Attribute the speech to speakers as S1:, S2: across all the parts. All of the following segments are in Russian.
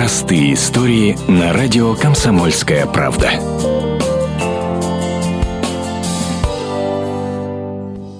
S1: Простые истории на радио «Комсомольская правда».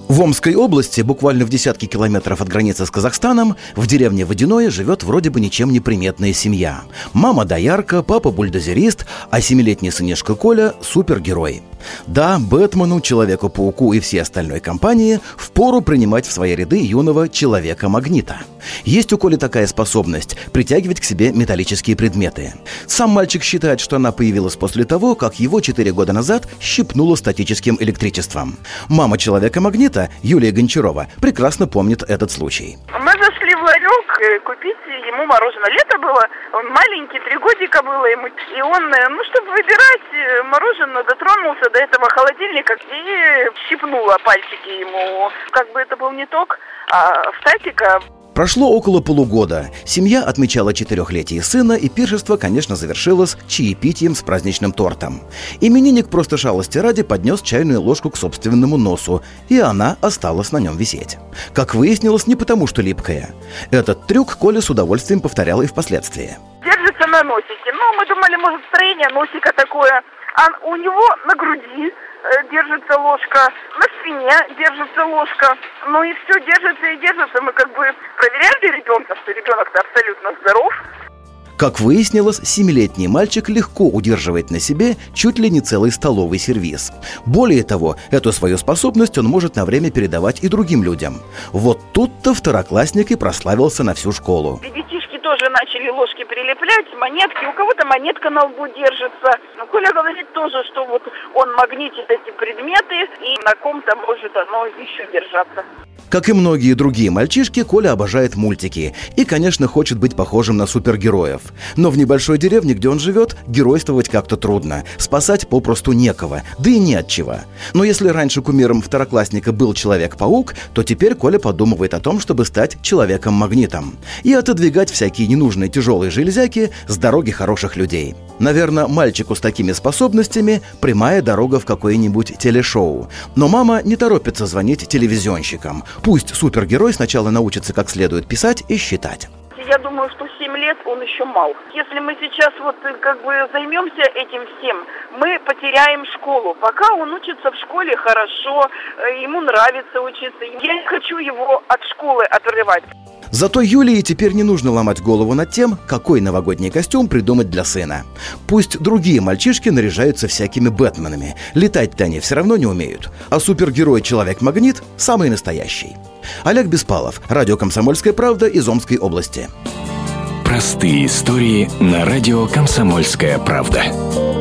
S2: В Омской области, буквально в десятки километров от границы с Казахстаном, в деревне Водяное живет вроде бы ничем не приметная семья. Мама доярка, папа бульдозерист, а семилетний сынишка Коля – супергерой. Да, Бэтмену, Человеку-пауку и всей остальной компании впору принимать в свои ряды юного Человека-магнита. Есть у Коли такая способность – притягивать к себе металлические предметы. Сам мальчик считает, что она появилась после того, как его 4 года назад щипнуло статическим электричеством. Мама Человека-магнита Юлия Гончарова прекрасно помнит этот случай.
S3: Зашли в ларек э, купить ему мороженое. Лето было, он маленький, три годика было ему. И он, ну, чтобы выбирать э, мороженое, дотронулся до этого холодильника и щипнуло пальчики ему. Как бы это был не ток, а статика.
S2: Прошло около полугода. Семья отмечала четырехлетие сына, и пиршество, конечно, завершилось чаепитием с праздничным тортом. Именинник просто шалости ради поднес чайную ложку к собственному носу, и она осталась на нем висеть. Как выяснилось, не потому что липкая. Этот трюк Коля с удовольствием повторял и впоследствии.
S3: На носике. Ну, мы думали, может, строение носика такое. А у него на груди Э, держится ложка, на спине держится ложка. Ну и все держится и держится. Мы как бы проверяли ребенка, что ребенок-то абсолютно здоров.
S2: Как выяснилось, семилетний мальчик легко удерживает на себе чуть ли не целый столовый сервиз. Более того, эту свою способность он может на время передавать и другим людям. Вот тут-то второклассник и прославился на всю школу.
S3: Тоже начали ложки прилеплять, монетки. У кого-то монетка на лбу держится. Но Коля говорит тоже, что вот он магнитит эти предметы, и на ком-то может оно еще держаться.
S2: Как и многие другие мальчишки, Коля обожает мультики и, конечно, хочет быть похожим на супергероев. Но в небольшой деревне, где он живет, геройствовать как-то трудно. Спасать попросту некого, да и не от чего. Но если раньше кумиром второклассника был Человек-паук, то теперь Коля подумывает о том, чтобы стать Человеком-магнитом и отодвигать всякие ненужные тяжелые железяки с дороги хороших людей. Наверное, мальчику с такими способностями прямая дорога в какое-нибудь телешоу. Но мама не торопится звонить телевизионщикам. Пусть супергерой сначала научится как следует писать и считать.
S3: Я думаю, что 7 лет он еще мал. Если мы сейчас вот э, как бы займемся этим всем, мы потеряем школу. Пока он учится в школе хорошо, э, ему нравится учиться. Я не хочу его от школы отрывать.
S2: Зато Юлии теперь не нужно ломать голову над тем, какой новогодний костюм придумать для сына. Пусть другие мальчишки наряжаются всякими Бэтменами. Летать-то они все равно не умеют. А супергерой Человек-магнит самый настоящий. Олег Беспалов, радио «Комсомольская правда» из Омской области.
S1: Простые истории на радио «Комсомольская правда».